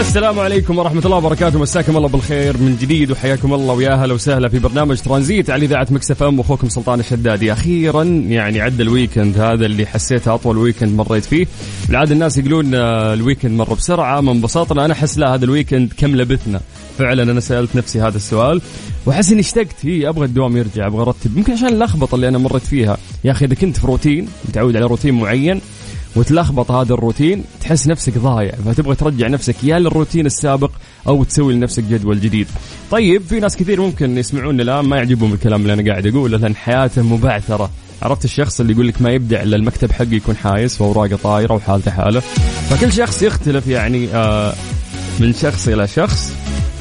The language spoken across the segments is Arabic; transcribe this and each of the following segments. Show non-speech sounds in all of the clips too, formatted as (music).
السلام عليكم ورحمة الله وبركاته. مساكم الله بالخير من جديد وحياكم الله ويا هلا وسهلا في برنامج ترانزيت على إذاعة Mix FM. وأخوكم سلطان الشدادي أخيرا يعني عدى ال weekend هذا اللي حسيته أطول weekend مريت فيه. بالعادة الناس يقولون آه، ال weekend مر بسرعة من انبسطنا أنا أحس لا هذا ال weekend كم لبثنا. فعلا أنا سألت نفسي هذا السؤال وأحس إني اشتقت. هي أبغى الدوام يرجع أبغى أرتب. يمكن عشان اللخبطة اللي أنا مريت فيها. يا أخي إذا كنت في روتين متعود على روتين معين وتلخبط هذا الروتين تحس نفسك ضايع فتبغى ترجع نفسك يا للروتين السابق أو تسوي لنفسك جدول جديد. طيب في ناس كثير ممكن يسمعون الآن ما يعجبهم الكلام اللي أنا قاعد أقوله لأن حياته مبعثرة. عرفت الشخص اللي يقول لك ما يبدع إلا المكتب حقه يكون حايس وأوراقه طايرة وحالته حالة. فكل شخص يختلف يعني آه من شخص إلى شخص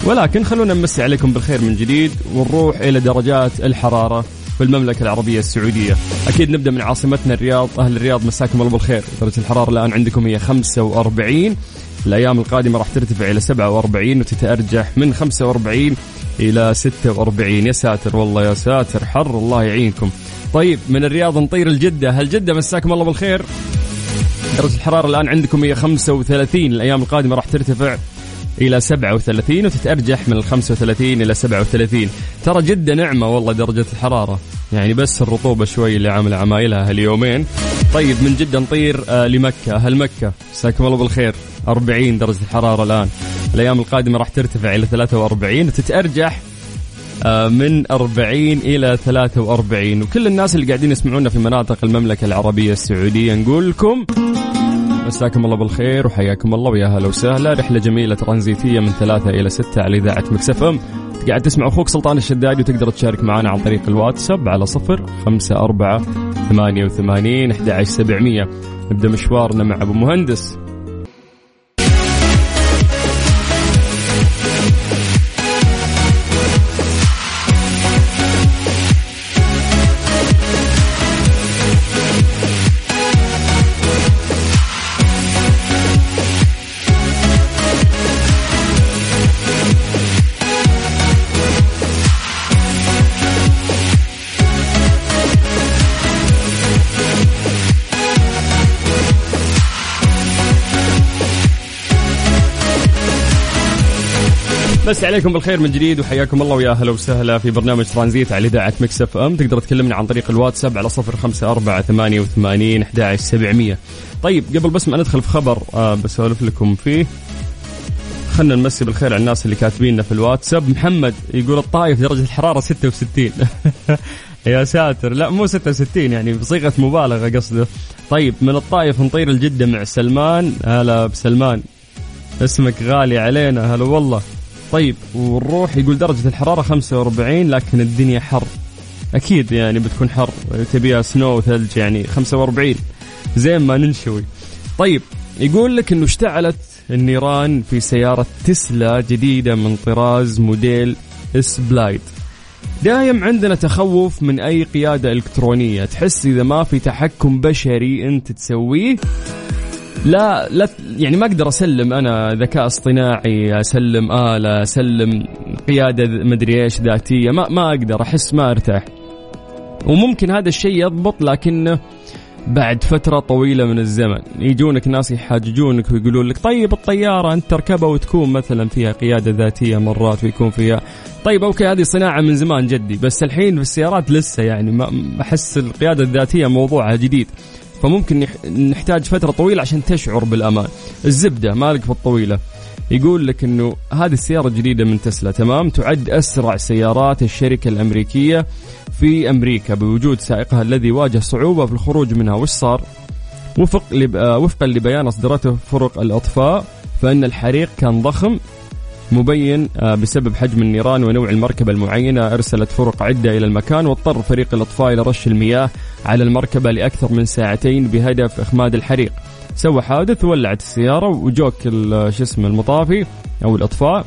ولكن خلونا نمسي عليكم بالخير من جديد ونروح إلى درجات الحرارة في المملكة العربية السعودية. أكيد نبدأ من عاصمتنا الرياض. أهل الرياض مساكم الله بالخير. درجة الحرارة الآن عندكم هي 45 الأيام القادمة راح ترتفع إلى 47 وتتأرجح من 45 إلى 46 يا ساتر والله يا ساتر. حر الله يعينكم. طيب من الرياض نطير الجدة. هل جدة؟ مساكم الله بالخير. درجة الحرارة الآن عندكم هي 35 الأيام القادمة راح ترتفع إلى 37 وتتأرجح من ال 35 إلى 37 ترى جدة نعمة والله درجة الحرارة. يعني بس الرطوبة شوي اللي عاملة عمايلها هاليومين. طيب من جدة نطير آه لمكة. أهل مكة. مساكم الله بالخير. 40 درجة الحرارة الآن. الأيام القادمة راح ترتفع إلى 43 وتتأرجح آه، من 40 إلى 43 وكل الناس اللي قاعدين يسمعونا في مناطق المملكة العربية السعودية نقول لكم مساكم الله بالخير وحياكم الله ويا هلا وسهلا. رحلة جميلة ترانزيتية من ثلاثة إلى ستة على إذاعة مكسف أم. قاعد تسمع أخوك سلطان الشدادي وتقدر تشارك معنا عن طريق الواتساب على صفر خمسة أربعة ثمانية وثمانين أحد عشر سبعمية. نبدأ مشوارنا مع أبو مهندس. مسا عليكم بالخير من جديد وحياكم الله ويا أهلا وسهلا في برنامج ترانزيت على إذاعة Mix FM. تقدر تكلمنا عن طريق الواتساب على صفر خمسة أربعة ثمانية وثمانين أحد عشر سبعمية. طيب قبل بس ما ندخل في خبر آه بسولف لكم فيه. خلنا نمسي بالخير على الناس اللي كاتبيننا في الواتساب. محمد يقول الطايف درجة الحرارة 66 (laughs) يا ساتر. لا مو 66 يعني بصيغة مبالغة قصده. طيب من الطايف نطير لجدة مع سلمان. هلا بسلمان. اسمك غالي علينا. هلا والله. طيب ونروح يقول درجة الحرارة 45 لكن الدنيا حر. أكيد يعني بتكون حر تبيها snow وثلج يعني 45 زين ما ننشوي. طيب يقول لك إنه اشتعلت النيران في سيارة تسلا جديدة من طراز Model S Plaid دايم عندنا تخوف من أي قيادة إلكترونية. تحس إذا ما في تحكم بشري أنت تسويه؟ لا لا يعني ما أقدر أسلم أنا ذكاء اصطناعي أسلم آلة أسلم قيادة مدري إيش ذاتية ما ما أقدر أحس ما أرتاح. وممكن هذا الشيء يضبط لكنه بعد فترة طويلة من الزمن يجونك ناس يحاججونك ويقولون لك طيب الطيارة أنت تركبها وتكون مثلا فيها قيادة ذاتية مرات ويكون فيها. طيب أوكي هذه صناعة من زمان جدي بس الحين في السيارات لسه يعني ما أحس القيادة الذاتية موضوعها جديد. فممكن نح- نحتاج فترة طويلة عشان تشعر بالأمان. الزبدة مالك في الطويلة. يقول لك إنه هذه السيارة الجديدة من تسلا تمام؟ تعد أسرع سيارات الشركة الأمريكية في أمريكا بوجود سائقها الذي واجه صعوبة في الخروج منها. وش صار؟ وفق لب... آه، وفقا لبيان أصدرته فرق الأطفاء فإن الحريق كان ضخم مبين آه، بسبب حجم النيران ونوع المركبة المعينة أرسلت فرق عدة إلى المكان واضطر فريق الإطفاء إلى رش المياه على المركبة لأكثر من ساعتين بهدف إخماد الحريق. سوى حادث ولعت السيارة وجوك شو اسمه المطافي أو الإطفاء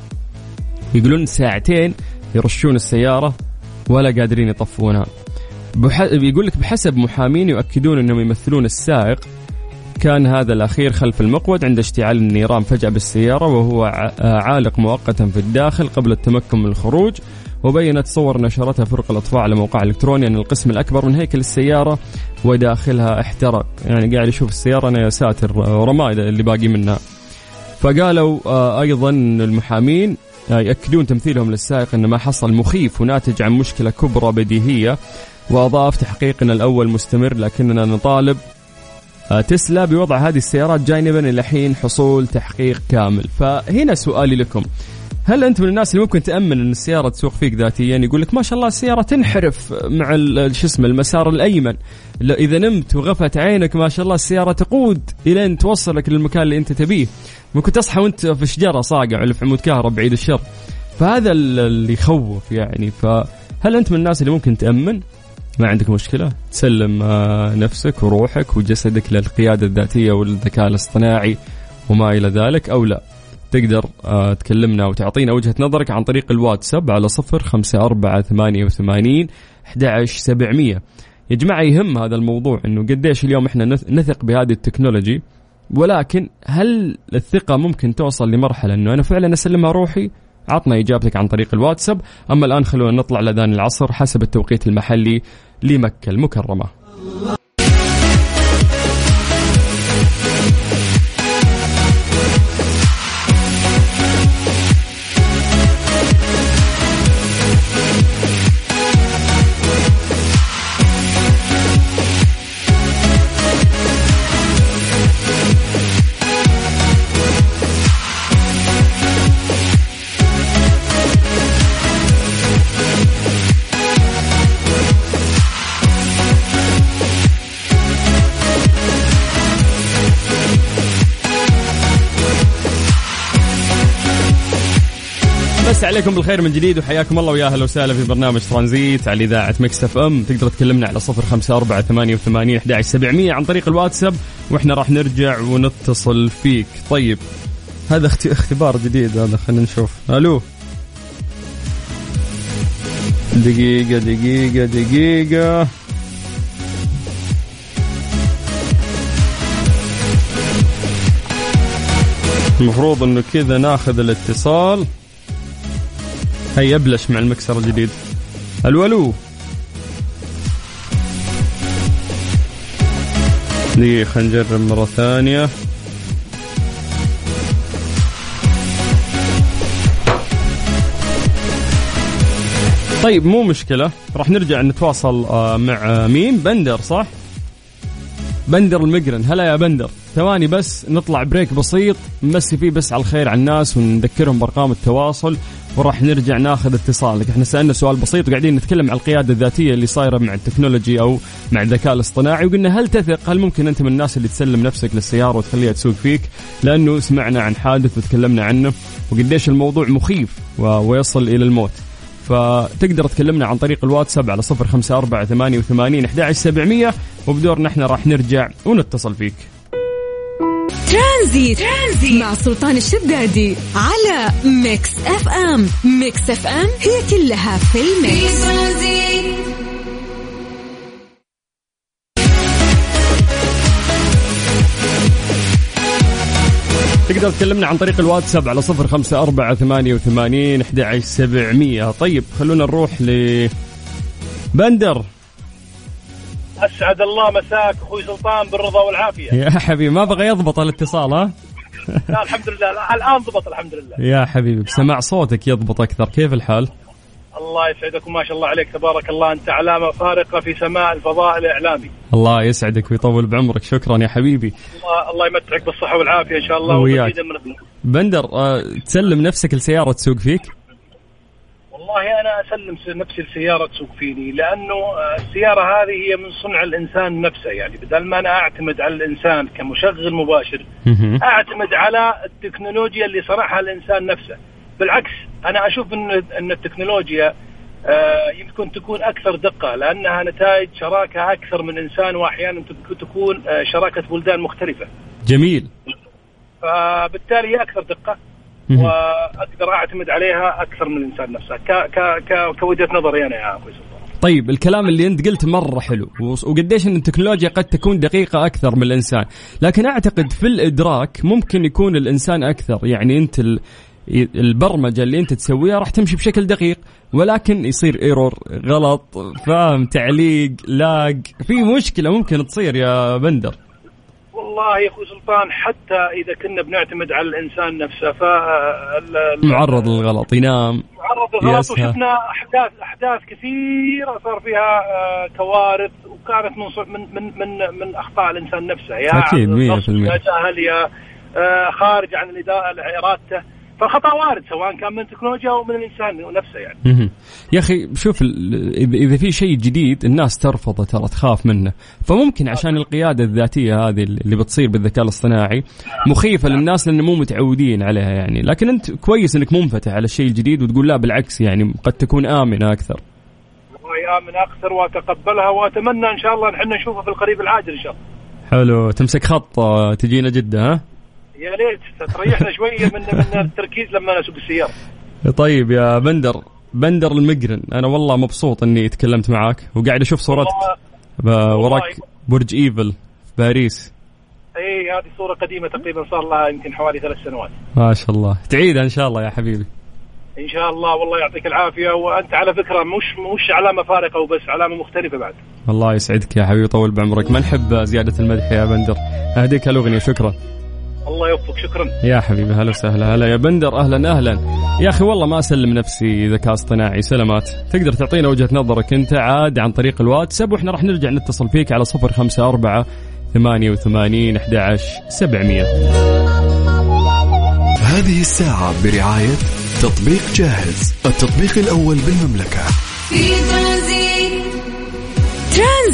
يقولون ساعتين يرشون السيارة ولا قادرين يطفونها. بح... لك بحسب محامين يؤكدون إنهم يمثلون السائق كان هذا الأخير خلف المقود عند اشتعال النيران. فجأة بالسيارة وهو عالق مؤقتا في الداخل قبل التمكن من الخروج وبينت صور نشرتها فرق الأطفاء على موقع إلكتروني أن القسم الأكبر من هيكل السيارة وداخلها احترق. يعني قاعد يشوف السيارة أنا يا ساتر رمايد اللي باقي منها. فقالوا آه، أيضا المحامين آه، يأكدون تمثيلهم للسائق أن ما حصل مخيف وناتج عن مشكلة كبرى بديهية وأضاف تحقيقنا الأول مستمر لكننا نطالب آه، تسلا بوضع هذه السيارات جانبا إلى حين حصول تحقيق كامل. فهنا سؤالي لكم. هل أنت من الناس اللي ممكن تأمن أن السيارة تسوق فيك ذاتيا؟ يقول لك ما شاء الله السيارة تنحرف مع شو اسمه المسار الأيمن. إذا نمت وغفت عينك ما شاء الله السيارة تقود الين توصلك للمكان اللي أنت تبيه. ممكن تصحى وأنت في شجرة صاقع ولا في عمود كهرب بعيد الشر. فهذا اللي يخوف يعني. فهل أنت من الناس اللي ممكن تأمن؟ ما عندك مشكلة. تسلم آه، نفسك وروحك وجسدك للقيادة الذاتية والذكاء الاصطناعي وما إلى ذلك أو لا. تقدر آه، تكلمنا وتعطينا وجهة نظرك عن طريق الواتساب على صفر خمسة أربعة ثمانية وثمانين سبعمية. يا جماعة يهم هذا الموضوع أنه قديش اليوم إحنا نثق بهذه التكنولوجي ولكن هل الثقة ممكن توصل لمرحلة أنه أنا فعلا أسلمها روحي؟ عطنا إجابتك عن طريق الواتساب. أما الآن خلونا نطلع لأذان العصر حسب التوقيت المحلي لمكة المكرمة. مسا عليكم بالخير من جديد وحياكم الله ويا أهلا وسهلا في برنامج ترانزيت على إذاعة Mix FM. تقدر تكلمنا على صفر خمسة أربعة ثمانية وثمانين أحد سبعمية عن طريق الواتساب وإحنا راح نرجع ونتصل فيك. طيب هذا اختبار جديد هذا خلينا نشوف. ألو. دقيقة دقيقة دقيقة. المفروض إنه كذا ناخذ الاتصال. هيا ابلش مع المكسر الجديد. ألو ألو. دقيقة خلينا نجرب مرة ثانية. طيب مو مشكلة. راح نرجع نتواصل آه، مع آه، مين؟ بندر صح؟ بندر المقرن. هلا يا بندر. ثواني بس نطلع break بسيط نمسي فيه بس على الخير على الناس ونذكرهم بأرقام التواصل وراح نرجع ناخذ اتصالك إحنا سألنا سؤال بسيط وقاعدين نتكلم عن القيادة الذاتية اللي صايرة مع ال technology أو مع الذكاء الاصطناعي وقلنا هل تثق؟ هل ممكن أنت من الناس اللي تسلم نفسك للسيارة وتخليها تسوق فيك؟ لأنه سمعنا عن حادث وتكلمنا عنه وقديش الموضوع مخيف ويصل إلى الموت. فتقدر تكلمنا عن طريق الواتساب على صفر خمسة أربعة ثمانية وثمانين سبعمية وبدورنا إحنا راح نرجع ونتصل فيك ترانزيت. ترانزيت مع سلطان الشدادي على ميكس أف أم ميكس أف أم هي كلها في الميكس تقدر تكلمنا عن طريق الواتساب على صفر خمسة أربعة ثمانية وثمانين أحد سبعمية. طيب خلونا نروح ل بندر. أسعد الله مساك أخوي سلطان بالرضا والعافية. يا حبيبي ما بغى يضبط الاتصال ها؟ لا الحمد لله الآن ضبط الحمد لله. يا حبيبي بسمع صوتك يضبط أكثر كيف الحال؟ الله يسعدك وما شاء الله عليك تبارك الله. أنت علامة فارقة في سماء الفضاء الإعلامي. الله يسعدك ويطول بعمرك. شكرا يا حبيبي. الله, الله يمتعك بالصحة والعافية إن شاء الله وياك. بندر آه، تسلم نفسك لسيارة تسوق فيك؟ والله أنا أسلم نفسي السياره تسوق فيني لأنه السيارة هذه هي من صنع الإنسان نفسه. يعني بدل ما أنا أعتمد على الإنسان كمشغل مباشر أعتمد على التكنولوجيا اللي صنعها الإنسان نفسه. بالعكس أنا أشوف إن إن التكنولوجيا آه، يمكن تكون أكثر دقة لأنها نتائج شراكة أكثر من إنسان وأحيانا تك- تكون آه، شراكة بلدان مختلفة. جميل. فبالتالي هي أكثر دقة. وأقدر أعتمد عليها أكثر من الإنسان نفسه. ك ك ك كوجهة نظري أنا يا أخوي سلطان. طيب الكلام اللي أنت قلت مرة حلو وقديش إن التكنولوجيا قد تكون دقيقة أكثر من الإنسان. لكن أعتقد في الإدراك ممكن يكون الإنسان أكثر. يعني أنت. البرمجة اللي انت تسويها راح تمشي بشكل دقيق ولكن يصير ايرور غلط فاهم تعليق لاج في مشكلة ممكن تصير يا بندر. والله يا أخوي سلطان حتى إذا كنا بنعتمد على الإنسان نفسه ف معرض للغلط ينام معرض للغلط. وشفنا أحداث أحداث كثيرة صار فيها آه، كوارث وكانت من من من من, من أخطاء الإنسان نفسه. يا في المية. يا جهل يا آه، خارج عن ارادته فالخطا وارد سواء كان من التكنولوجيا أو من الإنسان نفسه يعني. مهم. يا أخي شوف اذا في شيء جديد الناس ترفضه ترى تخاف منه. فممكن عشان القيادة الذاتية هذه اللي بتصير بالذكاء الاصطناعي مخيفة للناس لأن مو متعودين عليها يعني. لكن أنت كويس إنك منفتح على الشيء الجديد وتقول لا بالعكس يعني قد تكون آمنة أكثر. ويامن أكثر وأتقبلها وأتمنى إن شاء الله نحن نشوفها في القريب العاجل إن شاء الله. حلو. تمسك خط آه، تجينا جدة ها؟ يا ليت تريحنا شوية من من التركيز لما نسوق السيارة. طيب يا بندر بندر المقرن أنا والله مبسوط إني تكلمت معاك وقاعد أشوف صورتك وراك برج إيفل في باريس. إي هذه صورة قديمة تقريبا صار لها يمكن حوالي ثلاث سنوات. ما شاء الله. تعيدها إن شاء الله يا حبيبي. إن شاء الله والله يعطيك العافية وأنت على فكرة مش مش علامة فارقة وبس علامة مختلفة بعد. الله يسعدك يا حبيبي طول بعمرك. ما نحب زيادة المدح يا بندر. أهديك الأغنية شكرا. الله يوفقك شكرا. يا حبيبي هلا وسهلا هلا يا بندر أهلا أهلا. يا أخي والله ما أسلم نفسي ذكاء اصطناعي سلامات. تقدر تعطينا وجهة نظرك أنت؟ عاد عن طريق الواتساب وإحنا راح نرجع نتصل فيك على صفر خمسة أربعة ثمانية وثمانين أحد عشر سبعمية. هذه الساعة برعاية تطبيق جاهز التطبيق الأول بالمملكة. في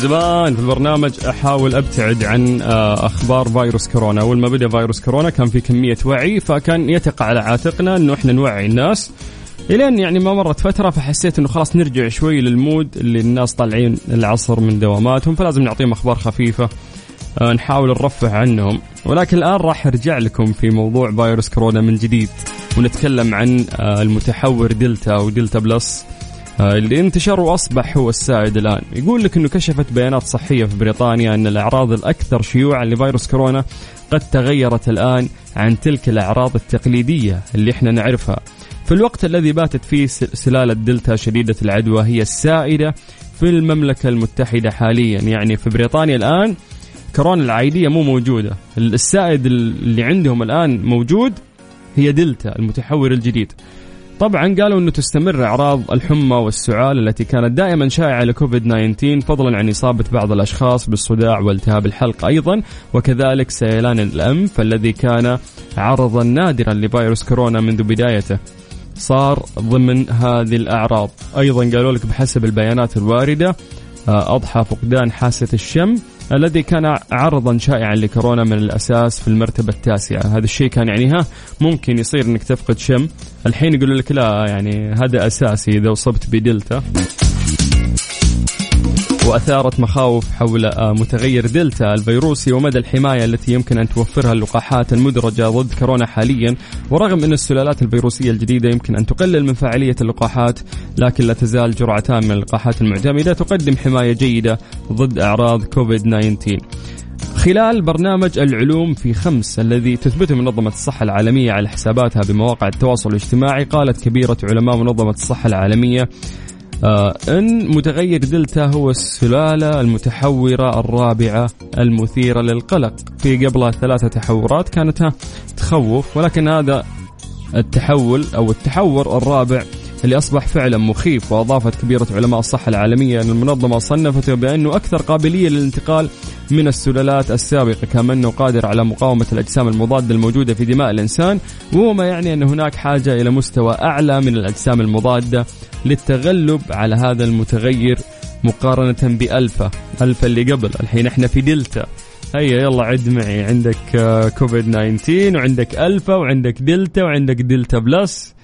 زمان في البرنامج أحاول أبتعد عن آه، أخبار فيروس كورونا، أول ما بدأ فيروس كورونا كان في كمية وعي فكان يتقع على عاتقنا إنه إحنا نوعي الناس. الين يعني ما مرت فترة فحسيت إنه خلاص نرجع شوي لل mood اللي الناس طالعين العصر من دواماتهم فلازم نعطيهم أخبار خفيفة آه، نحاول نرفه عنهم. ولكن الآن راح أرجع لكم في موضوع فيروس كورونا من جديد ونتكلم عن آه، المتحور دلتا ودلتا بلس. آه، انتشر واصبح هو السائد الآن. يقول لك إنه كشفت بيانات صحية في بريطانيا إن الأعراض الأكثر شيوعا لفيروس كورونا قد تغيرت الآن عن تلك الأعراض التقليدية اللي إحنا نعرفها. في الوقت الذي باتت فيه س- سلالة دلتا شديدة العدوى هي السائدة في المملكة المتحدة حاليا. يعني في بريطانيا الآن كورونا العادية مو موجودة. السائد اللي عندهم الآن موجود هي دلتا المتحور الجديد. طبعا قالوا إنه تستمر أعراض الحمى والسعال التي كانت دائما شائعة لكوفيد 19 فضلا عن إصابة بعض الأشخاص بالصداع والتهاب الحلق أيضا وكذلك سيلان الانف الذي كان عرضا نادرا لفيروس كورونا منذ بدايته. صار ضمن هذه الأعراض، أيضا قالوا لك بحسب البيانات الواردة آه، أضحى فقدان حاسة الشم الذي كان عرضا شائعا لكورونا من الأساس في المرتبة التاسعة، هذا الشيء كان يعني ها ممكن يصير إنك تفقد شم، الحين يقولوا لك لا يعني هذا أساسي إذا اصبت بدلتا. وأثارت مخاوف حول آه، متغير دلتا الفيروسي ومدى الحماية التي يمكن أن توفرها اللقاحات المدرجة ضد كورونا حاليا. ورغم أن السلالات الفيروسية الجديدة يمكن أن تقلل من فاعلية اللقاحات لكن لا تزال جرعتان من اللقاحات المعتمده تقدم حماية جيدة ضد أعراض كوفيد 19 خلال برنامج العلوم في خمس الذي تثبته منظمة الصحة العالمية على حساباتها بمواقع التواصل الاجتماعي قالت كبيرة علماء منظمة الصحة العالمية آه إن متغير دلتا هو السلالة المتحورة الرابعة المثيرة للقلق. في قبلها ثلاثة تحورات كانت تخوف ولكن هذا التحول أو التحور الرابع اللي أصبح فعلا مخيف وأضافت كبيرة علماء الصحة العالمية أن المنظمة صنفته بأنه أكثر قابلية للانتقال من السلالات السابقة كما أنه قادر على مقاومة الأجسام المضادة الموجودة في دماء الإنسان وهو ما يعني أن هناك حاجة إلى مستوى أعلى من الأجسام المضادة للتغلب على هذا المتغير مقارنة بألفا ألفا اللي قبل. الحين إحنا في دلتا. هيا يلا عد معي. عندك آه، كوفيد 19 وعندك ألفا وعندك دلتا وعندك دلتا بلس.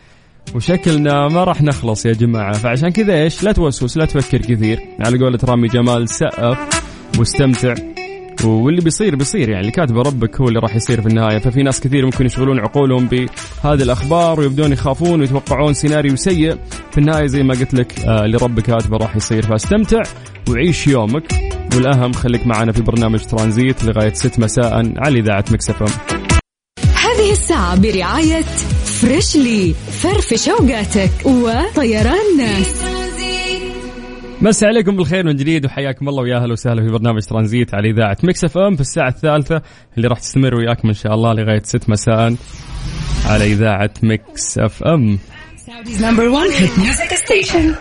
وشكلنا ما راح نخلص يا جماعة. فعشان كذا إيش؟ لا توسوس لا تفكر كثير. على قولة رامي جمال سقف واستمتع. واللي بيصير بيصير يعني اللي كاتبه ربك هو اللي راح يصير في النهاية. ففي ناس كثير ممكن يشغلون عقولهم بهذه الأخبار ويبدون يخافون ويتوقعون سيناريو سيء. في النهاية زي ما قلت لك آه اللي ربك كاتبه راح يصير. فاستمتع وعيش يومك. والأهم خليك معنا في برنامج ترانزيت لغاية 6 مساء على إذاعة مكس إف هذه الساعة برعاية فريشلي فرفش أوقاتك وطيران ناس مسا عليكم بالخير من جديد وحياكم الله ويا أهلا وسهلا في برنامج ترانزيت على إذاعة مكس إف إم في الساعة الثالثة اللي راح تستمر وياكم إن شاء الله لغاية 6 مساء على إذاعة مكس إف إم. number 1 hit music station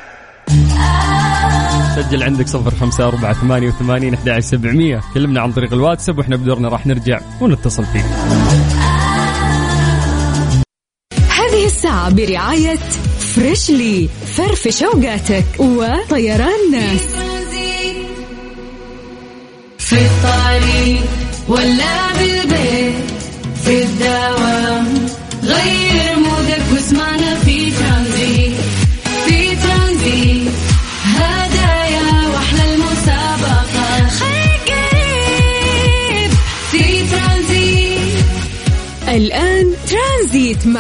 سجل عندك صفر خمسة أربعة ثمانية وثمانين أحد سبعمية. كلمنا عن طريق الواتساب وإحنا بدورنا راح نرجع ونتصل فيك الساعة برعاية فريشلي فرفش أوقاتك وطيران ناس في الطريق ولا بالبيت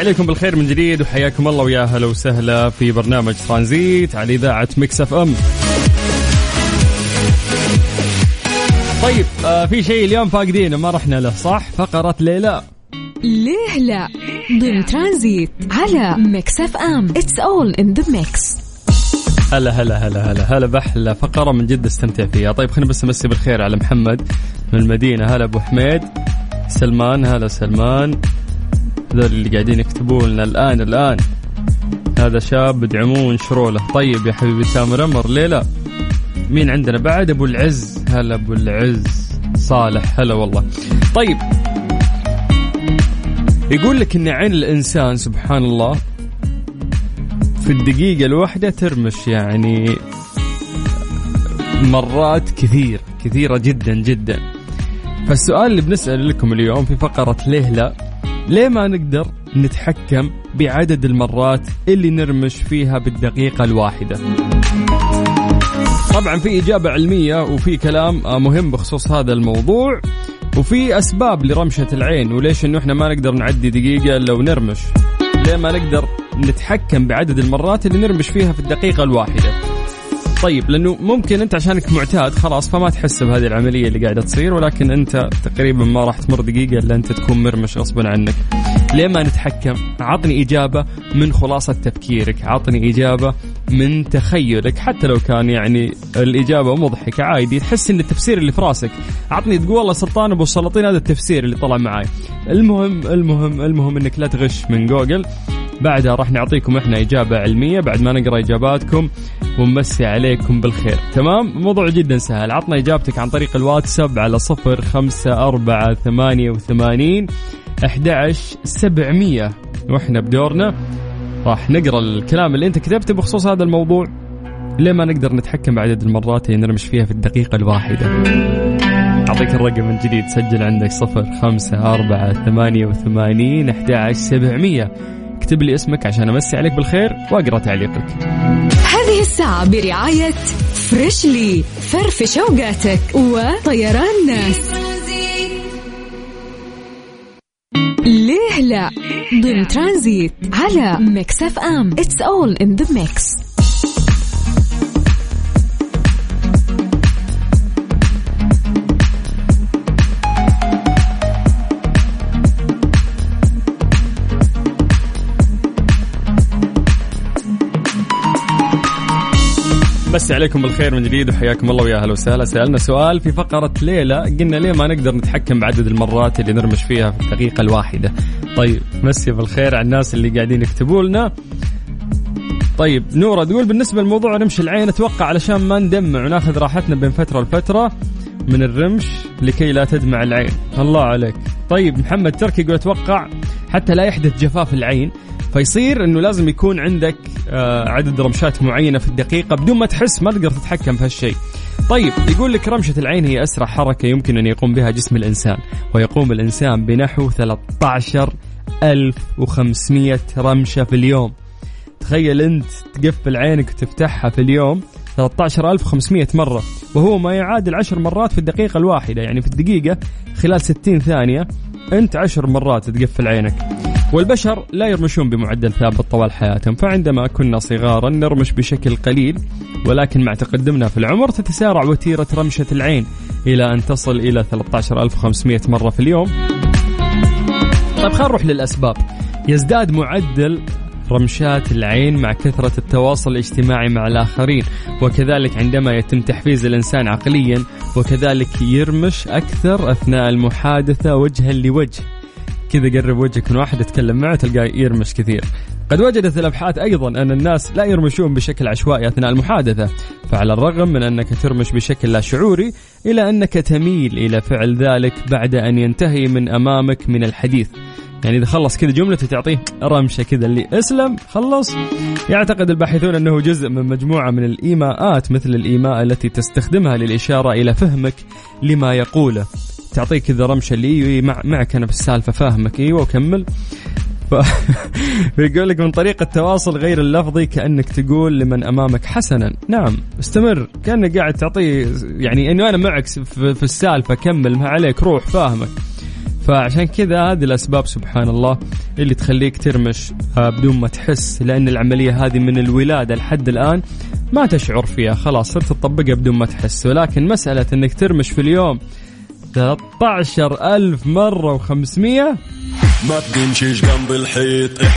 عليكم بالخير من جديد وحياكم الله ويا أهلا وسهلا في برنامج ترانزيت على إذاعة مكس اف ام. طيب آه في شيء اليوم فاقدينه ما رحنا له صح؟ فقرة ليلى. ليه لا؟ ضمن ترانزيت على ميكس اف ام. it's all in the mix هلا هلا هلا هلا هلا بحلى. فقرة من جد استمتع فيها. طيب خلينا بس نمسي بالخير على محمد من المدينة. هلا أبو حميد. سلمان هلا سلمان. هذول اللي قاعدين يكتبوا لنا الآن الآن. هذا شاب ادعموه وانشروا له طيب يا حبيبي تامر أمر ليه لا؟ مين عندنا بعد؟ أبو العز. هلا أبو العز. صالح هلا والله. طيب. يقول لك ان عين الإنسان سبحان الله. في الدقيقة الواحدة ترمش يعني مرات كثير كثيرة جدا جدا. فالسؤال اللي بنسأل لكم اليوم في فقرة ليه لا؟ ليه ما نقدر نتحكم بعدد المرات اللي نرمش فيها بالدقيقة الواحدة؟ طبعا في إجابة علمية وفي كلام مهم بخصوص هذا الموضوع وفي أسباب لرمشة العين وليش إنه إحنا ما نقدر نعدي دقيقة لو نرمش؟ ليه ما نقدر نتحكم بعدد المرات اللي نرمش فيها في الدقيقة الواحدة؟ طيب لأنه ممكن أنت عشانك معتاد خلاص فما تحس بهذه العملية اللي قاعدة تصير ولكن أنت تقريبا ما راح تمر دقيقة إلا أنت تكون مرمش غصبا عنك. ليه ما نتحكم؟ عطني إجابة من خلاصة تفكيرك، عطني إجابة من تخيلك حتى لو كان يعني الإجابة مضحكة عادي تحس إن التفسير اللي في راسك، عطني تقول والله سلطان أبو السلاطين هذا التفسير اللي طلع معاي. المهم المهم المهم إنك لا تغش من جوجل بعدها راح نعطيكم إحنا إجابة علمية. بعد ما نقرأ إجاباتكم ونمسي عليكم بالخير. تمام؟ موضوع جدا سهل. عطنا إجابتك عن طريق الواتساب على صفر خمسة أربعة ثمانية وثمانين أحد سبعمية. وإحنا بدورنا راح نقرأ الكلام اللي أنت كتبته بخصوص هذا الموضوع. ليه ما نقدر نتحكم بعدد المرات اللي نرمش فيها في الدقيقة الواحدة؟ أعطيك الرقم من جديد. سجل عندك صفر خمسة أربعة ثمانية وثمانين أحد سبعمية. اكتب لي اسمك عشان أمسي عليك بالخير وأقرأ تعليقك. هذه الساعة برعاية فريشلي فرفش اوقاتك وطيران ناس ليه لا؟ ضمن ترانزيت على ميكس اف ام. it's all in the mix مسي عليكم بالخير من جديد وحياكم الله ويا أهلا وسهلا. سألنا سؤال في فقرة ليله قلنا ليه ما نقدر نتحكم بعدد المرات اللي نرمش فيها في الدقيقة الواحدة؟ طيب مسي بالخير على الناس اللي قاعدين يكتبوا لنا. طيب نورة تقول بالنسبة لموضوع رمش العين أتوقع علشان ما ندمع وناخذ راحتنا بين فترة لفترة من الرمش لكي لا تدمع العين. الله عليك. طيب محمد تركي يقول أتوقع حتى لا يحدث جفاف العين. فيصير إنه لازم يكون عندك آه، عدد رمشات معينة في الدقيقة بدون ما تحس ما تقدر تتحكم في هالشيء. طيب يقول لك رمشة العين هي أسرع حركة يمكن أن يقوم بها جسم الإنسان ويقوم الإنسان بنحو 13500 رمشة في اليوم. تخيل أنت تقفل عينك وتفتحها في اليوم 13500 مرة وهو ما يعادل 10 مرات في الدقيقة الواحدة يعني في الدقيقة خلال 60 ثانية أنت 10 مرات تقفل عينك والبشر لا يرمشون بمعدل ثابت طوال حياتهم فعندما كنا صغارا نرمش بشكل قليل ولكن مع تقدمنا في العمر تتسارع وتيرة رمشة العين إلى أن تصل إلى 13500 مرة في اليوم. طيب خلينا نروح للأسباب. يزداد معدل رمشات العين مع كثرة التواصل الاجتماعي مع الآخرين وكذلك عندما يتم تحفيز الإنسان عقليا وكذلك يرمش أكثر أثناء المحادثة وجها لوجه. كذا قرب وجهك من واحد يتكلم معه تلقاه يرمش كثير. قد وجدت الأبحاث أيضا أن الناس لا يرمشون بشكل عشوائي أثناء المحادثة فعلى الرغم من أنك ترمش بشكل لا شعوري الا أنك تميل إلى فعل ذلك بعد أن ينتهي من أمامك من الحديث. يعني إذا خلص كذا جملته تعطيه رمشة كذا اللي اسلم خلص. يعتقد الباحثون أنه جزء من مجموعة من الإيماءات مثل الإيماء التي تستخدمها للإشارة إلى فهمك لما يقوله. تعطيك كذا رمشه مع معك أنا في السالفه فاهمك. إيوه وكمل ف... (laughs) بيقول لك من طريقة التواصل غير اللفظي كأنك تقول لمن أمامك حسنا. نعم استمر. كأنك قاعد تعطيه يعني أنه أنا معك في السالفة. كمل ما عليك روح فاهمك. فعشان كذا هذه الأسباب سبحان الله اللي تخليك ترمش آه، بدون ما تحس. لأن العملية هذه من الولادة لحد الآن ما تشعر فيها. خلاص صرت تطبقها بدون ما تحس. ولكن مسألة أنك ترمش في اليوم 13 ألف مرة و500 ما تمشيش جنب الحيط.